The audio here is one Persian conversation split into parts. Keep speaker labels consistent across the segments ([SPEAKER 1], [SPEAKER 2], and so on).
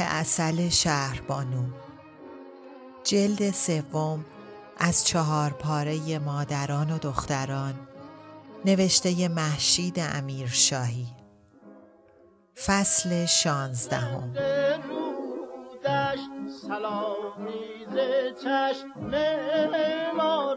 [SPEAKER 1] اصل شهربانو جلد سوم از چهار پاره مادران و دختران نوشته محشید امیر شاهی فصل شانزدهم. سلامی چشم ما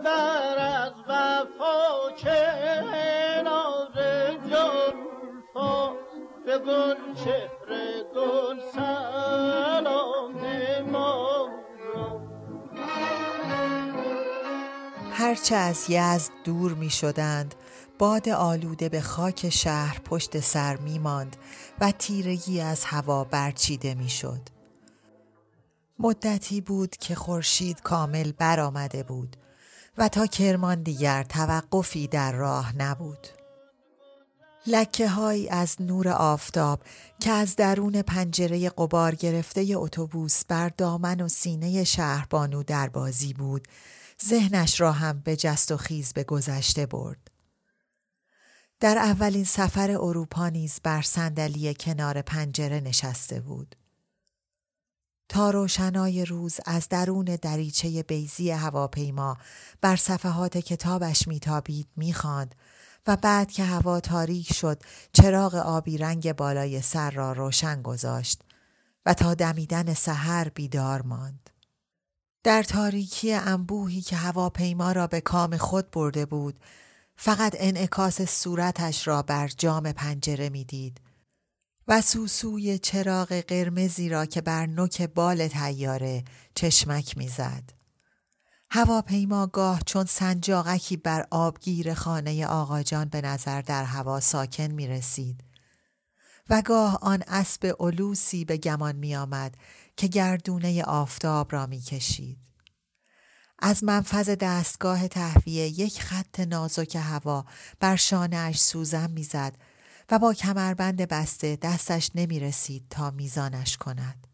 [SPEAKER 2] ببر از وفا کنار جلفا به گل چهره گل سلام ما
[SPEAKER 1] هرچه از یزد دور می شدند باد آلوده به خاک شهر پشت سر می ماند و تیرگی از هوا برچیده می شد. مدتی بود که خورشید کامل برآمده بود. و تا کرمان دیگر توقفی در راه نبود. لکه های از نور آفتاب که از درون پنجره قبار گرفته اتوبوس بر دامن و سینه شهربانو در بازی بود ذهنش را هم به جست و خیز به گذشته برد. در اولین سفر اروپا نیز بر صندلی کنار پنجره نشسته بود. تا روشنای روز از درون دریچه بیزی هواپیما بر صفحات کتابش میتابید می‌خواند و بعد که هوا تاریک شد چراغ آبی رنگ بالای سر را روشن گذاشت و تا دمیدن سحر بیدار ماند. در تاریکی انبوهی که هواپیما را به کام خود برده بود فقط انعکاس صورتش را بر جام پنجره می‌دید و سوسوی چراغ قرمزی را که بر نوک بال تیاره چشمک می‌زد. هواپیما گاه چون سنجاقکی بر آبگیر خانه آقاجان به نظر در هوا ساکن می رسید. و گاه آن اسب علوسی به گمان می آمد که گردونه آفتاب را می کشید. از منفذ دستگاه تهویه یک خط نازک هوا بر شانه سوزن می‌زد و با کمربند بسته دستش نمی رسید تا میزانش کند.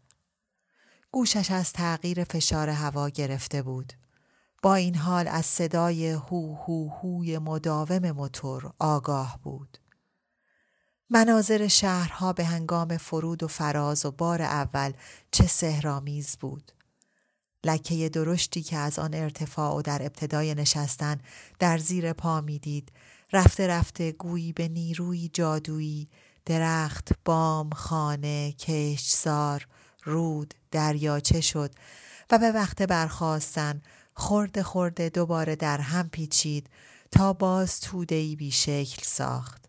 [SPEAKER 1] گوشش از تغییر فشار هوا گرفته بود. با این حال از صدای هو هو هوی مداوم موتور آگاه بود. مناظر شهرها به هنگام فرود و فراز و بار اول چه سهرامیز بود. لکه درشتی که از آن ارتفاع و در ابتدای نشستن در زیر پا می‌دید رفته رفته گویی به نیروی جادویی درخت، بام، خانه، کشتزار، رود، دریاچه شد و به وقت برخواستن خورده خورده دوباره در هم پیچید تا باز تودهی بی شکل ساخت.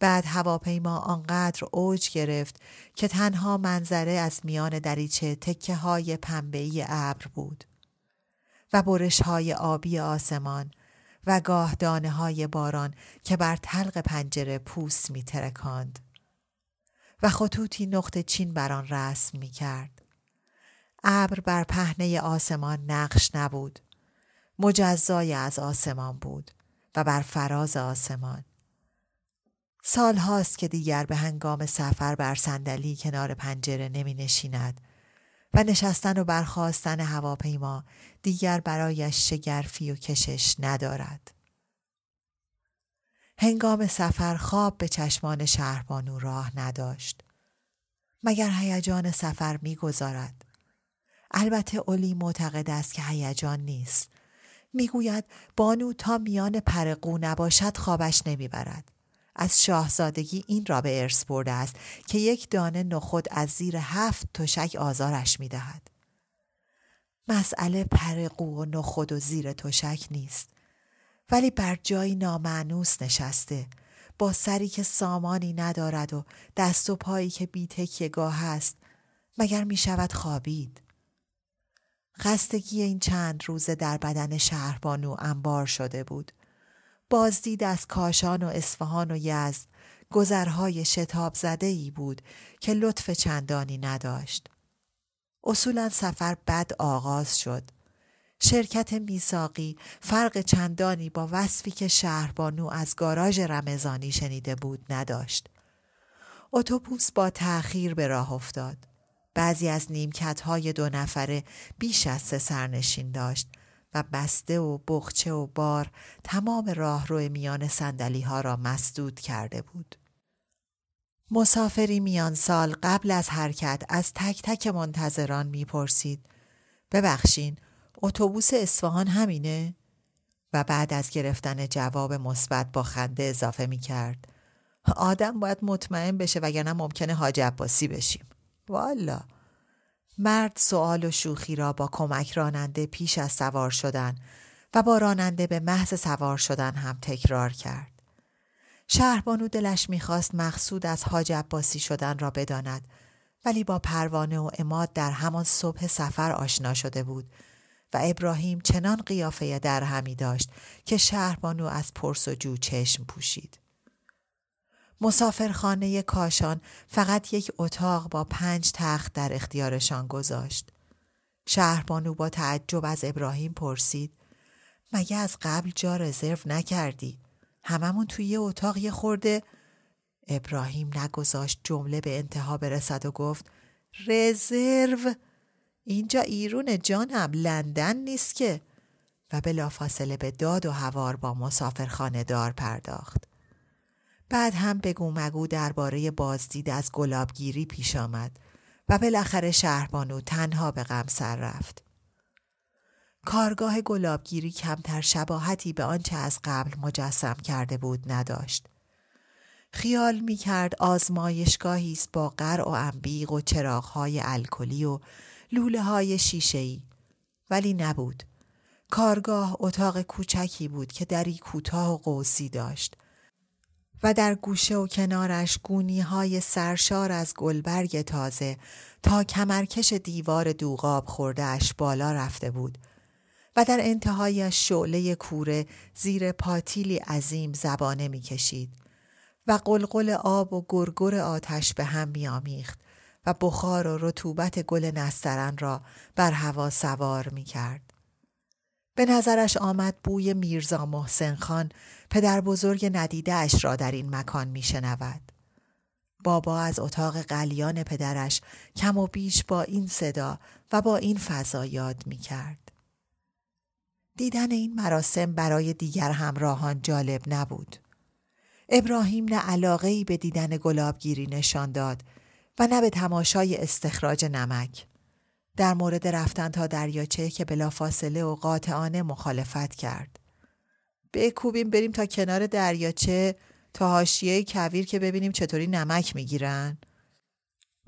[SPEAKER 1] بعد هواپیما آنقدر اوج گرفت که تنها منظره از میان دریچه تکه های پنبهی ابر بود و برش های آبی آسمان و گاه دانه های باران که بر تلق پنجره پوست می ترکاند و خطوطی نقط چین بر آن رسم می کرد. ابر بر پهنه آسمان نقش نبود. مجزای از آسمان بود و بر فراز آسمان. سال هاست که دیگر به هنگام سفر بر صندلی کنار پنجره نمی نشیند و نشستن و برخواستن هواپیما دیگر برایش شگرفی و کشش ندارد. هنگام سفر خواب به چشمان شهربانو راه نداشت. مگر هیجان سفر می‌گذارد البته اولی معتقد است که هیجان نیست می‌گوید بانو تا میان پرقو نباشد خوابش نمی‌برد از شاهزادگی این را به ارث برده است که یک دانه نخود از زیر هفت تشک آزارش می‌دهد. مسئله پرقو و نخود و زیر تشک نیست ولی بر جایی نامعنوس نشسته با سری که سامانی ندارد و دست و پایی که بی گاه است مگر می شود خوابید؟ خستگی این چند روزه در بدن شهربانو انبار شده بود. بازدید از کاشان و اصفهان و یزد گذرهای شتاب زده ای بود که لطف چندانی نداشت اصولا سفر بد آغاز شد شرکت میساقی فرق چندانی با وصفی که شهربانو از گاراژ رمزانی شنیده بود نداشت. اتوبوس با تأخیر به راه افتاد. بعضی از نیمکت های دو نفره بیش از سه سرنشین داشت و بسته و بخچه و بار تمام راهرو میان سندلی ها را مسدود کرده بود. مسافری میان سال قبل از حرکت از تک تک منتظران می‌پرسید ببخشین اتوبوس اصفهان همینه؟ و بعد از گرفتن جواب مثبت با خنده اضافه می کرد. آدم باید مطمئن بشه وگرنه ممکنه حاج عباسی بشیم. والا مرد سوال و شوخی را با کمک راننده پیش از سوار شدن و با راننده به محض سوار شدن هم تکرار کرد. شهربانو دلش می‌خواست مقصود از حاج عباسی شدن را بداند ولی با پروانه و اماد در همان صبح سفر آشنا شده بود و ابراهیم چنان قیافه در همی داشت که شهربانو از پرس و جو چشم پوشید. مسافرخانه کاشان فقط یک اتاق با پنج تخت در اختیارشان گذاشت. شهربانو با تعجب از ابراهیم پرسید مگه از قبل جا رزرو نکردی؟ هممون توی یه اتاق یه خورده؟ ابراهیم نگذاشت جمله به انتها برسد و گفت رزرو اینجا ایرون جانم لندن نیست که و بلافاصله به داد و هوار با مسافرخانه دار پرداخت. بعد هم بگو مگو درباره بازدید از گلابگیری پیش آمد و بالاخره شهربانو تنها به غم سر رفت. کارگاه گلابگیری کمتر شباهتی به آنچه از قبل مجسم کرده بود نداشت. خیال می کرد آزمایشگاهی است با قرع و انبیق و چراغهای الکلی و لوله های شیشه ولی نبود. کارگاه اتاق کوچکی بود که دری کوتاه و قوسی داشت و در گوشه و کنارش گونی های سرشار از گلبرگ تازه تا کمرکش دیوار دوغاب خوردهش بالا رفته بود و در انتهایش شعله کوره زیر پاتیلی عظیم زبانه می‌کشید و قلقل آب و گرگر آتش به هم میآمیخت و بخار و رطوبت گل نسترن را بر هوا سوار می کرد. به نظرش آمد بوی میرزا محسن خان پدر بزرگ ندیده اش را در این مکان می شنود. بابا از اتاق قلیان پدرش کم و بیش با این صدا و با این فضا یاد می کرد. دیدن این مراسم برای دیگر همراهان جالب نبود. ابراهیم نه علاقه به دیدن گلابگیری نشان داد و نه به تماشای استخراج نمک. در مورد رفتن تا دریاچه که بلافاصله و قاطعانه مخالفت کرد. بکوبیم بریم تا کنار دریاچه تا حاشیه کویر که ببینیم چطوری نمک می‌گیرن.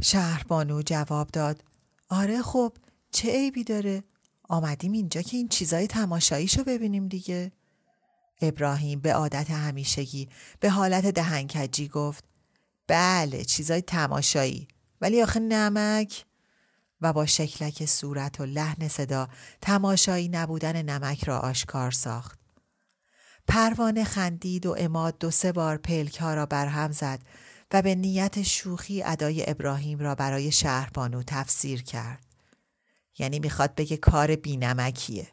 [SPEAKER 1] شهربانو جواب داد آره خب چه عیبی داره؟ آمدیم اینجا که این چیزای تماشاییشو ببینیم دیگه. ابراهیم به عادت همیشگی به حالت دهنکجی گفت بله چیزای تماشایی ولی آخه نمک و با شکلک صورت و لحن صدا تماشایی نبودن نمک را آشکار ساخت. پروانه خندید و اماد دو سه بار پلک ها را برهم زد و به نیت شوخی ادای ابراهیم را برای شهربانو تفسیر کرد. یعنی می‌خواد بگه کار بینمکیه.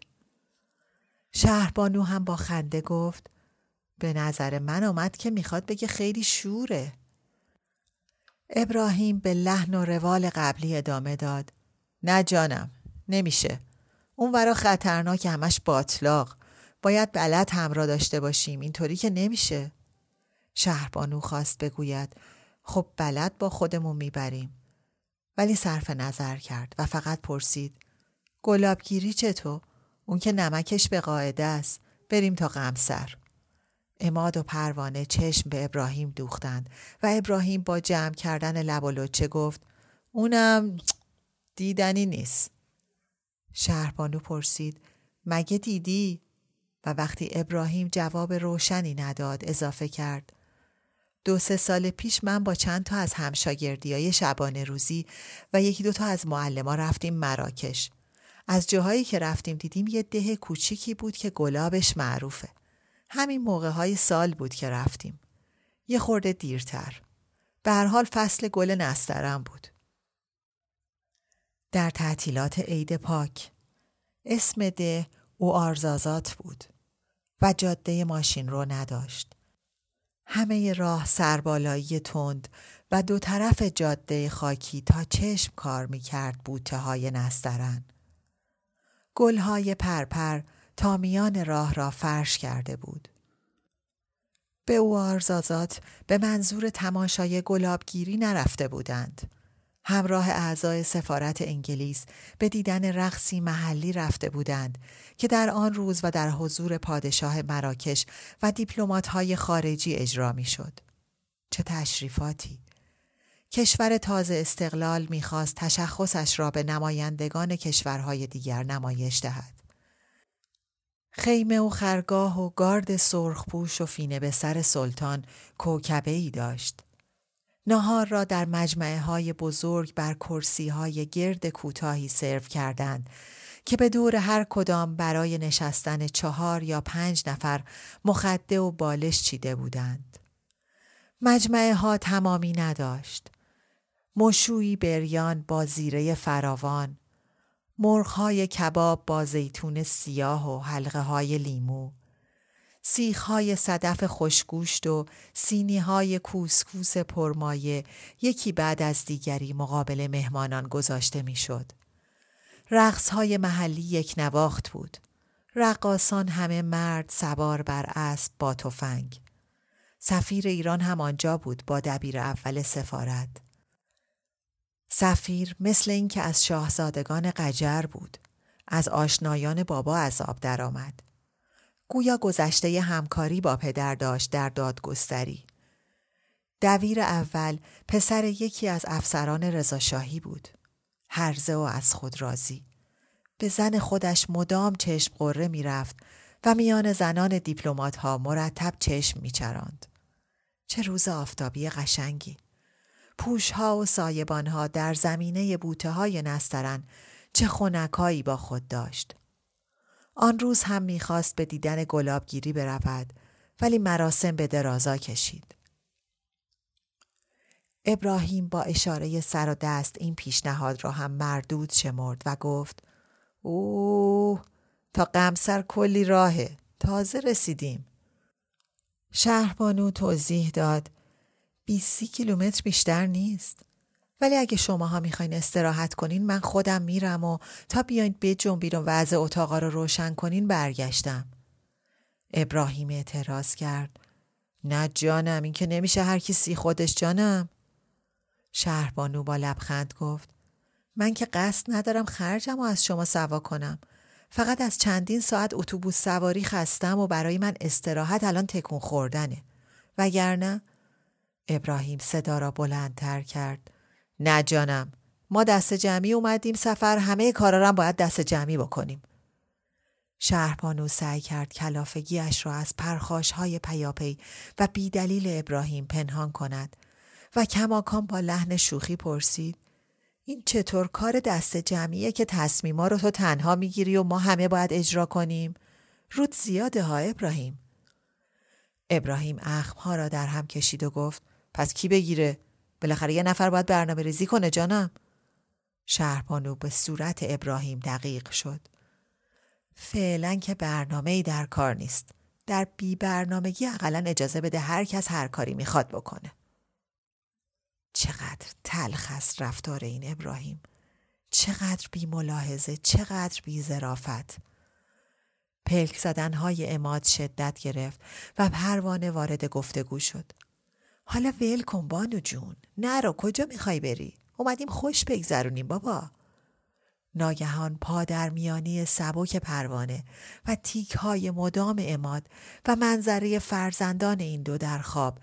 [SPEAKER 1] شهربانو هم با خنده گفت به نظر من آمد که می‌خواد بگه خیلی شوره. ابراهیم به لحن و روال قبلی ادامه داد نه جانم نمیشه. اون ورا خطرناک همش باطلاق. باید بلد همراه داشته باشیم. اینطوری که نمیشه. شهربانو خواست بگوید خب بلد با خودمون می‌بریم. ولی صرف نظر کرد و فقط پرسید گلابگیری چطور؟ اون که نمکش به قاعده است. بریم تا غمسر. اماد و پروانه چشم به ابراهیم دوختند و ابراهیم با جمع کردن لب و لچه گفت اونم دیدنی نیست شهربانو پرسید مگه دیدی؟ و وقتی ابراهیم جواب روشنی نداد اضافه کرد دو سه سال پیش من با چند تا از همشاگردی های شبانه روزی و یکی دو تا از معلما رفتیم مراکش. از جاهایی که رفتیم دیدیم یه ده کوچیکی بود که گلابش معروفه. همین موقع های سال بود که رفتیم. یه خورده دیرتر. به هر حال فصل گل نسترم بود. در تعطیلات عید پاک اسم ده او آرزازات بود و جاده ماشین رو نداشت. همه راه سربالایی تند و دو طرف جاده خاکی تا چشم کار می کرد بوته های نسترن. گلهای پرپر تا میان راه را فرش کرده بود. به او آرزازات به منظور تماشای گلابگیری نرفته بودند. همراه اعضای سفارت انگلیس به دیدن رقصی محلی رفته بودند که در آن روز و در حضور پادشاه مراکش و های خارجی اجرا می شد. چه تشریفاتی! کشور تازه استقلال می‌خواست تشخصش را به نمایندگان کشورهای دیگر نمایش دهد. خیمه و خرگاه و گارد سرخپوش و فینه به سر سلطان کوکبه ای داشت. نهار را در مجمعه های بزرگ بر کرسی های گرد کوتاهی سرو کردند که به دور هر کدام برای نشستن چهار یا پنج نفر مخده و بالش چیده بودند. مجمعه ها تمامی نداشت. مشوی بریان با زیره فراوان، مرغهای کباب با زیتون سیاه و حلقه های لیمو، سیخ های صدف خوشگوشت و سینی های کوسکوس پرمایه یکی بعد از دیگری مقابل مهمانان گذاشته می‌شد. رقص های محلی یک نواخت بود. رقاسان همه مرد سوار بر اسب با تفنگ. سفیر ایران هم آنجا بود با دبیر اول سفارت. سفیر مثل اینکه از شاهزادگان قجر بود. از آشنایان بابا آب درآمد. گویا گذشته همکاری با پدر داشت در دادگستری. دویر اول پسر یکی از افسران رضاشاهی بود. هرزه و از خود راضی. به زن خودش مدام چشم قره می رفت و میان زنان دیپلمات ها مرتب چشم می چراند. چه روز آفتابی قشنگی. پوش ها و سایبان ها در زمینه بوته های نسترن چه خونکایی با خود داشت. آن روز هم می‌خواست به دیدن گلابگیری برود ولی مراسم به درازا کشید. ابراهیم با اشاره سر و دست این پیشنهاد را هم مردود شمرد و گفت اوه تا قمسر کلی راهه تازه رسیدیم شهربانو توضیح داد بیسی کیلومتر بیشتر نیست ولی اگه شماها می‌خواین استراحت کنین من خودم میرم و تا بیاین بجنبین و وضع اتاقا رو روشن کنین برگشتم. ابراهیم اعتراض کرد. نه جانم این که نمیشه هر کسی خودش جانم. شهربانو با لبخند گفت. من که قصد ندارم خرجم و از شما سوا کنم. فقط از چندین ساعت اتوبوس سواری خستم و برای من استراحت الان تکون خوردنه. وگرنه ابراهیم صدا را بلندتر کرد. نه جانم ما دست جمعی اومدیم سفر همه کارا هم باید دست جمعی بکنیم شهربانو سعی کرد کلافگیش را از پرخاش های پیاپی و بیدلیل ابراهیم پنهان کند و کماکان با لحن شوخی پرسید این چطور کار دست جمعیه که تصمیما رو تو تنها می‌گیری و ما همه باید اجرا کنیم؟ رود زیاده ها ابراهیم. ابراهیم اخمها را در هم کشید و گفت پس کی بگیره؟ بالاخره یه نفر باید برنامه ریزی کنه جانم. شهربانو به صورت ابراهیم دقیق شد. فعلا که برنامه ای در کار نیست. در بی برنامگی اقلا اجازه بده هر کس هر کاری می‌خواد بکنه. چقدر تلخ است رفتار این ابراهیم. چقدر بی ملاحظه چقدر بی زرافت پلک زدنهای اماد شدت گرفت و پروانه وارد گفتگو شد. حالا ول کن بانو جون. نرو کجا می‌خوای بری؟ اومدیم خوش بگذرونیم بابا. ناگهان پا در میانی سبک پروانه و تیک های مدام اماد و منظره فرزندان این دو در خواب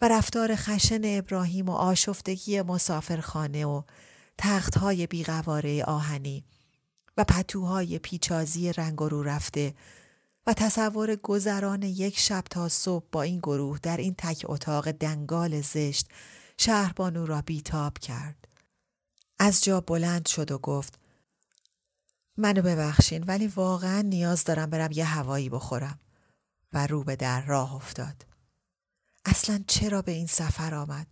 [SPEAKER 1] و رفتار خشن ابراهیم و آشفتگی مسافرخانه و تخت های بیقواره آهنی و پتوهای پیچازی رنگ رو رفته و تصور گذران یک شب تا صبح با این گروه در این تک اتاق دنگال زشت شهربانو را بیتاب کرد. از جا بلند شد و گفت منو ببخشین ولی واقعا نیاز دارم برم یه هوایی بخورم و رو به در راه افتاد. اصلا چرا به این سفر آمد؟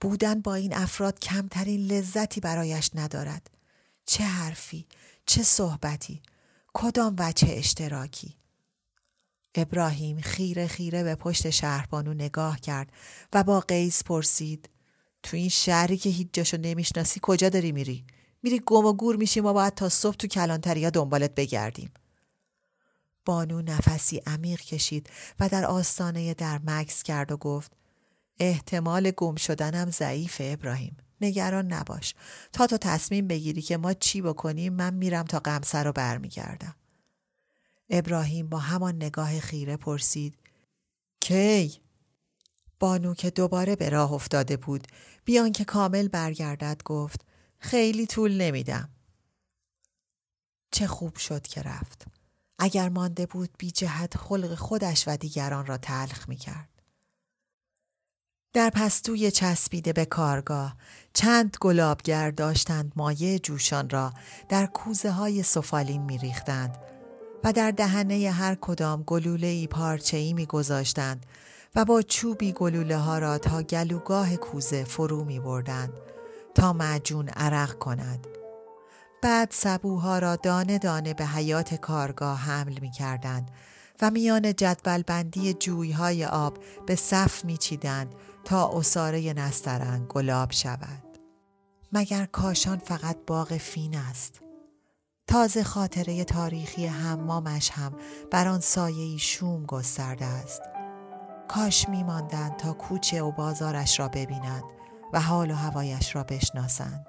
[SPEAKER 1] بودن با این افراد کمترین لذتی برایش ندارد. چه حرفی، چه صحبتی، کدام وچه اشتراکی. ابراهیم خیره خیره به پشت شهربانو نگاه کرد و با قیس پرسید تو این شهری که هیچ جاشو نمی‌شناسی کجا داری میری؟ میری گم و گور میشی ما باید تا صبح تو کلانتریا دنبالت بگردیم. بانو نفسی عمیق کشید و در آستانه در مکس کرد و گفت احتمال گم شدنم ضعیف ابراهیم. نگران نباش. تا تو تصمیم بگیری که ما چی بکنیم من میرم تا قمسه رو برمیگردم. ابراهیم با همان نگاه خیره پرسید کی؟ بانو که دوباره به راه افتاده بود بیان که کامل برگردد گفت خیلی طول نمیدم. چه خوب شد که رفت. اگر مانده بود بی جهت خلق خودش و دیگران را تلخ می کرد. در پستوی چسبیده به کارگاه چند گلابگر داشتند مایه جوشان را در کوزه های سفالین می ریختند و در دهنه هر کدام گلوله ای پارچه ای می گذاشتند و با چوبی گلوله ها را تا گلوگاه کوزه فرو می بردند تا معجون عرق کند. بعد سبوها را دانه دانه به حیات کارگاه حمل می کردند و میان جدول بندی جویهای آب به صف می چیدند تا اصاره نسترن گلاب شود. مگر کاشان فقط باغ فین است. تازه خاطره تاریخی حمامش هم بر آن سایه شوم گسترده است. کاش میماندند تا کوچه و بازارش را ببینند و حال و هوایش را بشناسند.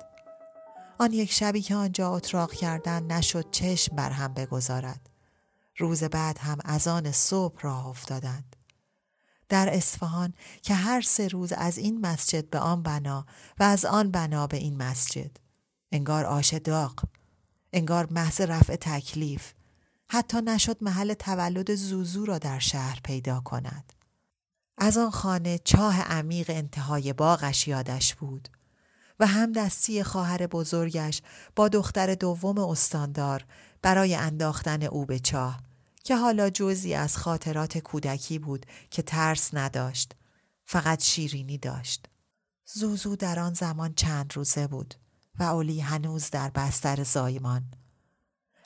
[SPEAKER 1] آن یک شبی که آنجا اتراق کردن نشد چشم بر هم بگذارد. روز بعد هم از آن صبح راه افتادند. در اصفهان که هر سه روز از این مسجد به آن بنا و از آن بنا به این مسجد. انگار آش داغ. انگار محض رفع تکلیف. حتی نشد محل تولد زوزو را در شهر پیدا کند. از آن خانه چاه عمیق انتهای باغش یادش بود و هم دستی خواهر بزرگش با دختر دوم استاندار برای انداختن او به چاه که حالا جزی از خاطرات کودکی بود که ترس نداشت فقط شیرینی داشت زوزو در آن زمان چند روزه بود و اولی هنوز در بستر زایمان.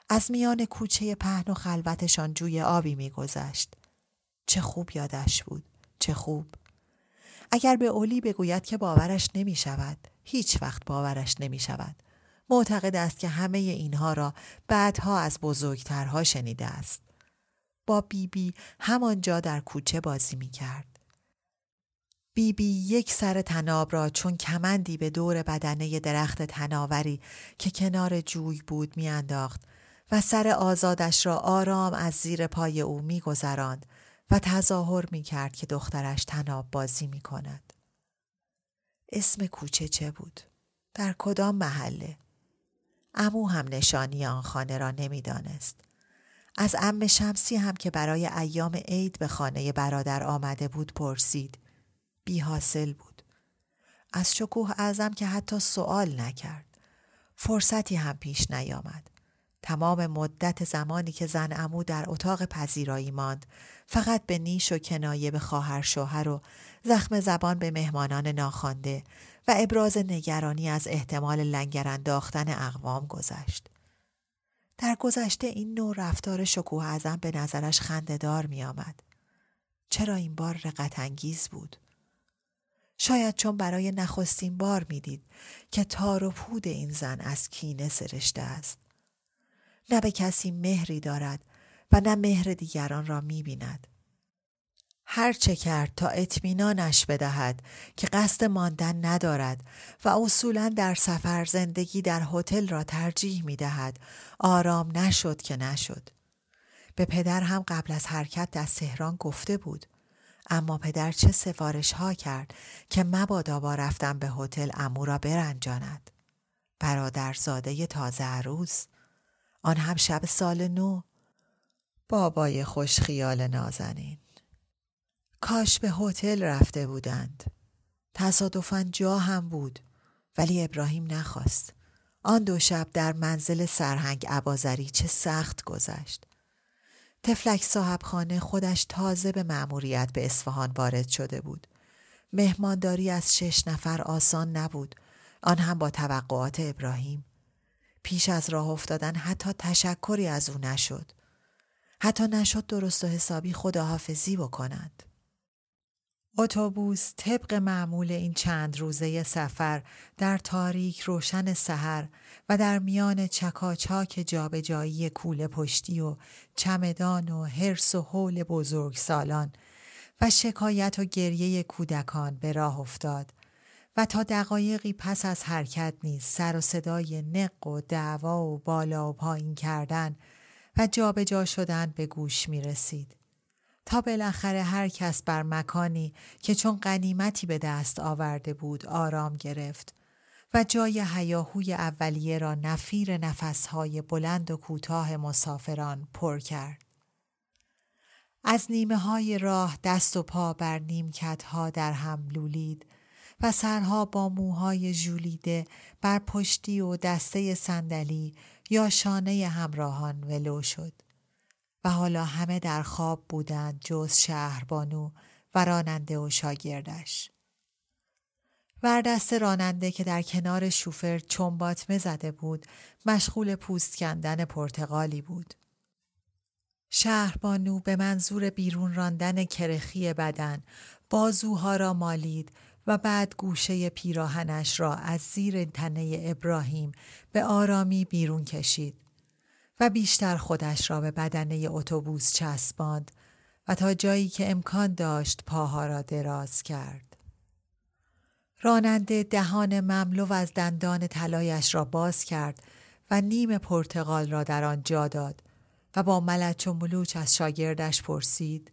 [SPEAKER 1] از میان کوچه پهن و خلوتشان جوی آبی میگذشت. چه خوب یادش بود. چه خوب. اگر به اولی بگوید که باورش نمی شود هیچ وقت باورش نمی شود معتقد است که همه اینها را بعدها از بزرگترها شنیده است. با بیبی بی همانجا در کوچه بازی می کرد بیبی بی یک سر تناب را چون کمندی به دور بدنه درخت تناوری که کنار جوی بود میانداخت و سر آزادش را آرام از زیر پای او میگذراند و تظاهر می کرد که دخترش تناب بازی می کند. اسم کوچه چه بود؟ در کدام محله؟ امو هم نشانی آن خانه را نمی‌دانست. از ام شمسی هم که برای ایام عید به خانه برادر آمده بود پرسید. بی حاصل بود. از شکوه اعظم که حتی سوال نکرد. فرصتی هم پیش نیامد. تمام مدت زمانی که زن امو در اتاق پذیرایی ماند فقط به نیش و کنایه به خواهر شوهر و زخم زبان به مهمانان ناخوانده و ابراز نگرانی از احتمال لنگر انداختن اقوام گذشت. در گذشته این نوع رفتار شکوه ازم به نظرش خندهدار می آمد. چرا این بار رقت انگیز بود؟ شاید چون برای نخستین بار می‌دید که تار و پود این زن از کینه سرشته است. نه به کسی مهری دارد و نه مهر دیگران را می بیند. هر چه کرد تا اطمینانش بدهد که قصد ماندن ندارد و اصولا در سفر زندگی در هتل را ترجیح می دهد آرام نشد که نشد به پدر هم قبل از حرکت در تهران گفته بود اما پدر چه سفارش ها کرد که مبادا با رفتن به هتل امو را برنجاند. برادرزاده تازه عروس. آن هم شب سال نو. بابای خوش خیال نازنین. کاش به هتل رفته بودند. تصادفا جا هم بود ولی ابراهیم نخواست. آن دو شب در منزل سرهنگ عبازری چه سخت گذشت. تفلک صاحب خانه خودش تازه به مأموریت به اصفهان وارد شده بود. مهمانداری از شش نفر آسان نبود. آن هم با توقعات ابراهیم. پیش از راه افتادن حتی تشکری از او نشد. حتی نشد درست و حسابی خداحافظی بکنند اتوبوس طبق معمول این چند روزه سفر در تاریک روشن سحر و در میان چکاچاک جابجایی کوله پشتی و چمدان و هرس و حول بزرگ سالان و شکایت و گریه کودکان به راه افتاد و تا دقایقی پس از حرکت نیز سر و صدای نق و دعوا و بالا و پایین کردن و جابجا جا شدن به گوش می رسید. تا بالاخره هر کس بر مکانی که چون قنیمتی به دست آورده بود آرام گرفت و جای هیاهوی اولیه را نفیر نفسهای بلند و کوتاه مسافران پر کرد. از نیمه های راه دست و پا بر نیمکت ها در هم لولید و سرها با موهای ژولیده بر پشتی و دسته صندلی یا شانه همراهان ولو شد حالا همه در خواب بودند جز شهربانو و راننده و شاگردش. وردست راننده که در کنار شوفر چنباتمه زده بود مشغول پوست کندن پرتغالی بود. شهربانو به منظور بیرون راندن کرخی بدن بازوها را مالید و بعد گوشه پیراهنش را از زیر تنه ابراهیم به آرامی بیرون کشید و بیشتر خودش را به بدنه اتوبوس چسباند و تا جایی که امکان داشت پاها را دراز کرد. راننده دهان مملو از دندان طلایش را باز کرد و نیم پرتغال را در آن جا داد و با ملچ و ملوچ از شاگردش پرسید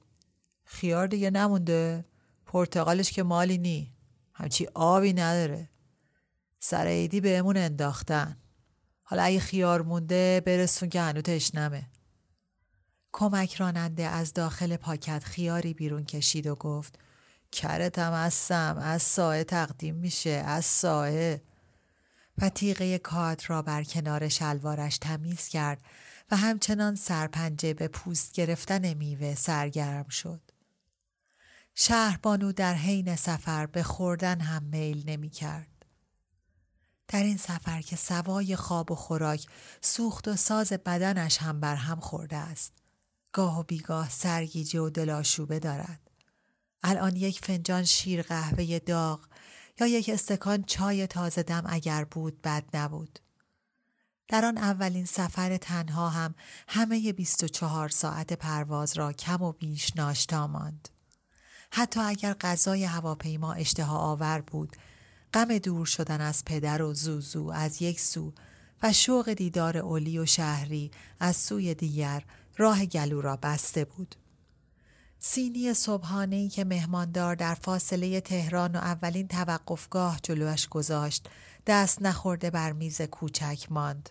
[SPEAKER 1] خیار دیگه نمونده؟ پرتغالش که مالی نی همچی آبی نداره سر عیدی بهمون انداختن حالا اگه خیار مونده برسون که هنو تشنمه کمک راننده از داخل پاکت خیاری بیرون کشید و گفت کرتم هستم از سایه تقدیم میشه از سایه و تیغه کادر را بر کنار شلوارش تمیز کرد و همچنان سرپنجه به پوست گرفتن میوه سرگرم شد. شهربانو در حین سفر به خوردن هم میل نمی کرد. در این سفر که سوای خواب و خوراک سوخت و ساز بدنش هم بر هم خورده است. گاه و بیگاه سرگیجه و دلاشوبه دارد. الان یک فنجان شیر قهوه داغ یا یک استکان چای تازه دم اگر بود بد نبود. در آن اولین سفر تنها هم همه 24 ساعت پرواز را کم و بیش ناشتا ماند. حتی اگر غذای هواپیما اشتها آور بود غم دور شدن از پدر و زوزو از یک سو و شوق دیدار اولی و شهری از سوی دیگر راه گلو را بسته بود. سینی صبحانه که مهماندار در فاصله تهران و اولین توقفگاه جلوش گذاشت دست نخورده بر میز کوچک ماند.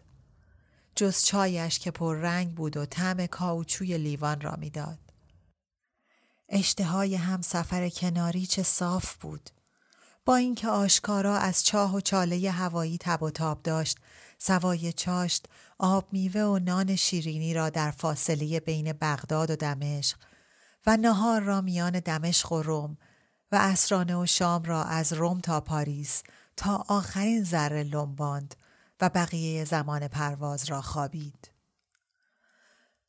[SPEAKER 1] جز چایش که پر رنگ بود و طعم کاوچوی لیوان را می‌داد. اشتهای هم سفر کناری چه صاف بود. با اینکه آشکارا از چاه و چاله هوایی تب و تاب داشت سوای چاشت آب میوه و نان شیرینی را در فاصله بین بغداد و دمشق و نهار را میان دمشق و روم و اسرانه و شام را از روم تا پاریس تا آخرین ذره لمباند و بقیه زمان پرواز را خوابید.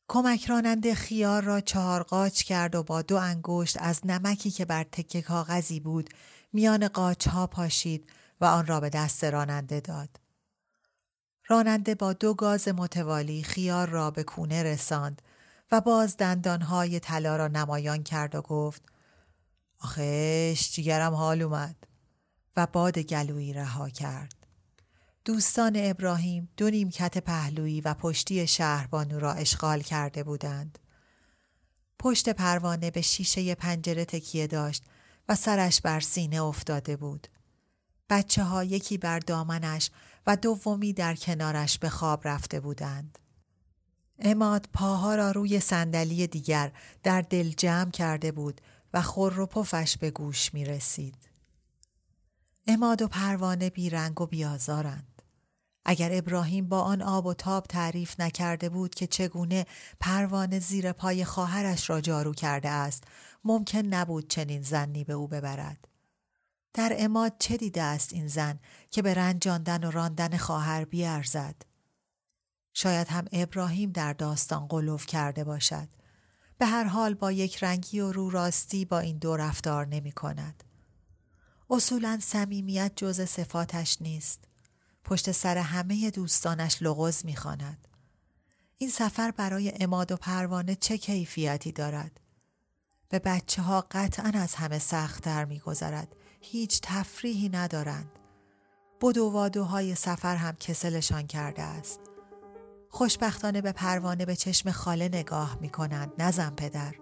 [SPEAKER 1] کمک راننده خیار را چهار قاچ کرد و با دو انگشت از نمکی که بر تکه کاغذی بود میان قاچ ها پاشید و آن را به دست راننده داد. راننده با دو گاز متوالی خیار را به کونه رساند و باز دندانهای طلا را نمایان کرد و گفت آخش جیگرم حال اومد و باد گلویی رها کرد. دوستان ابراهیم دو نیمکت پهلویی و پشتی شهربانو را اشغال کرده بودند. پشت پروانه به شیشه پنجره تکیه داشت و سرش بر سینه افتاده بود. بچه ها یکی بر دامنش و دومی در کنارش به خواب رفته بودند. اماد پاها را روی صندلی دیگر در دل جمع کرده بود و خور و پفش به گوش می رسید. اماد و پروانه بیرنگ و بیازارند. اگر ابراهیم با آن آب و تاب تعریف نکرده بود که چگونه پروانه زیر پای خواهرش را جارو کرده است ممکن نبود چنین زنی به او ببرد. در اماد چه دیده است این زن که به رنجاندن و راندن خواهر بیارزد؟ شاید هم ابراهیم در داستان قلوف کرده باشد. به هر حال با یک رنگی و رو راستی با این دو رفتار نمی کند. اصولا صمیمیت جز صفاتش نیست. پشت سر همه دوستانش لغز می خاند. این سفر برای اماد و پروانه چه کیفیتی دارد؟ به بچه ها قطعا از همه سختتر می گذرد. هیچ تفریحی ندارند. بدو های سفر هم کسلشان کرده است. خوشبختانه به پروانه به چشم خاله نگاه می کنند نزم پدر.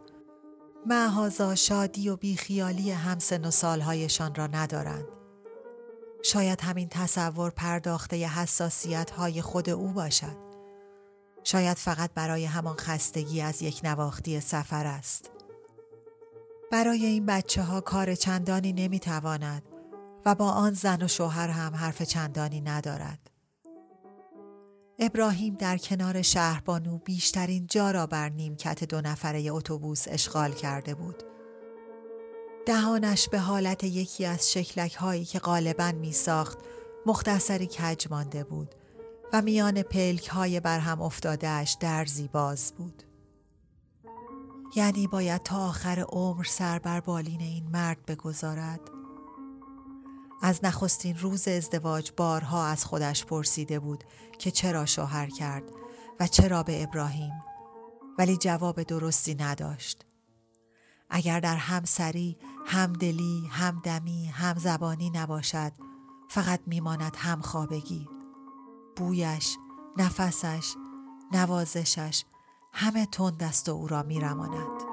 [SPEAKER 1] معهازا شادی و بیخیالی همسن و سالهایشان را ندارند. شاید همین تصور پرداخته حساسیت های خود او باشد. شاید فقط برای همان خستگی از یک نواختی سفر است. برای این بچه ها کار چندانی نمی تواند و با آن زن و شوهر هم حرف چندانی ندارد. ابراهیم در کنار شهربانو بیشترین جا را بر نیمکت دو نفره اتوبوس اشغال کرده بود. دهانش به حالت یکی از شکلک هایی که غالبا می ساخت مختصری کج مانده بود و میان پلک های بر هم افتادهش درزی باز بود. یعنی باید تا آخر عمر سر بر بالین این مرد بگذارد. از نخستین روز ازدواج بارها از خودش پرسیده بود که چرا شوهر کرد و چرا به ابراهیم ولی جواب درستی نداشت. اگر در همسری همدلی همدمی همزبانی نباشد فقط میماند همخوابگی. بویش نفسش نوازشش همه تند است و او را میرماند.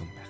[SPEAKER 3] tombe.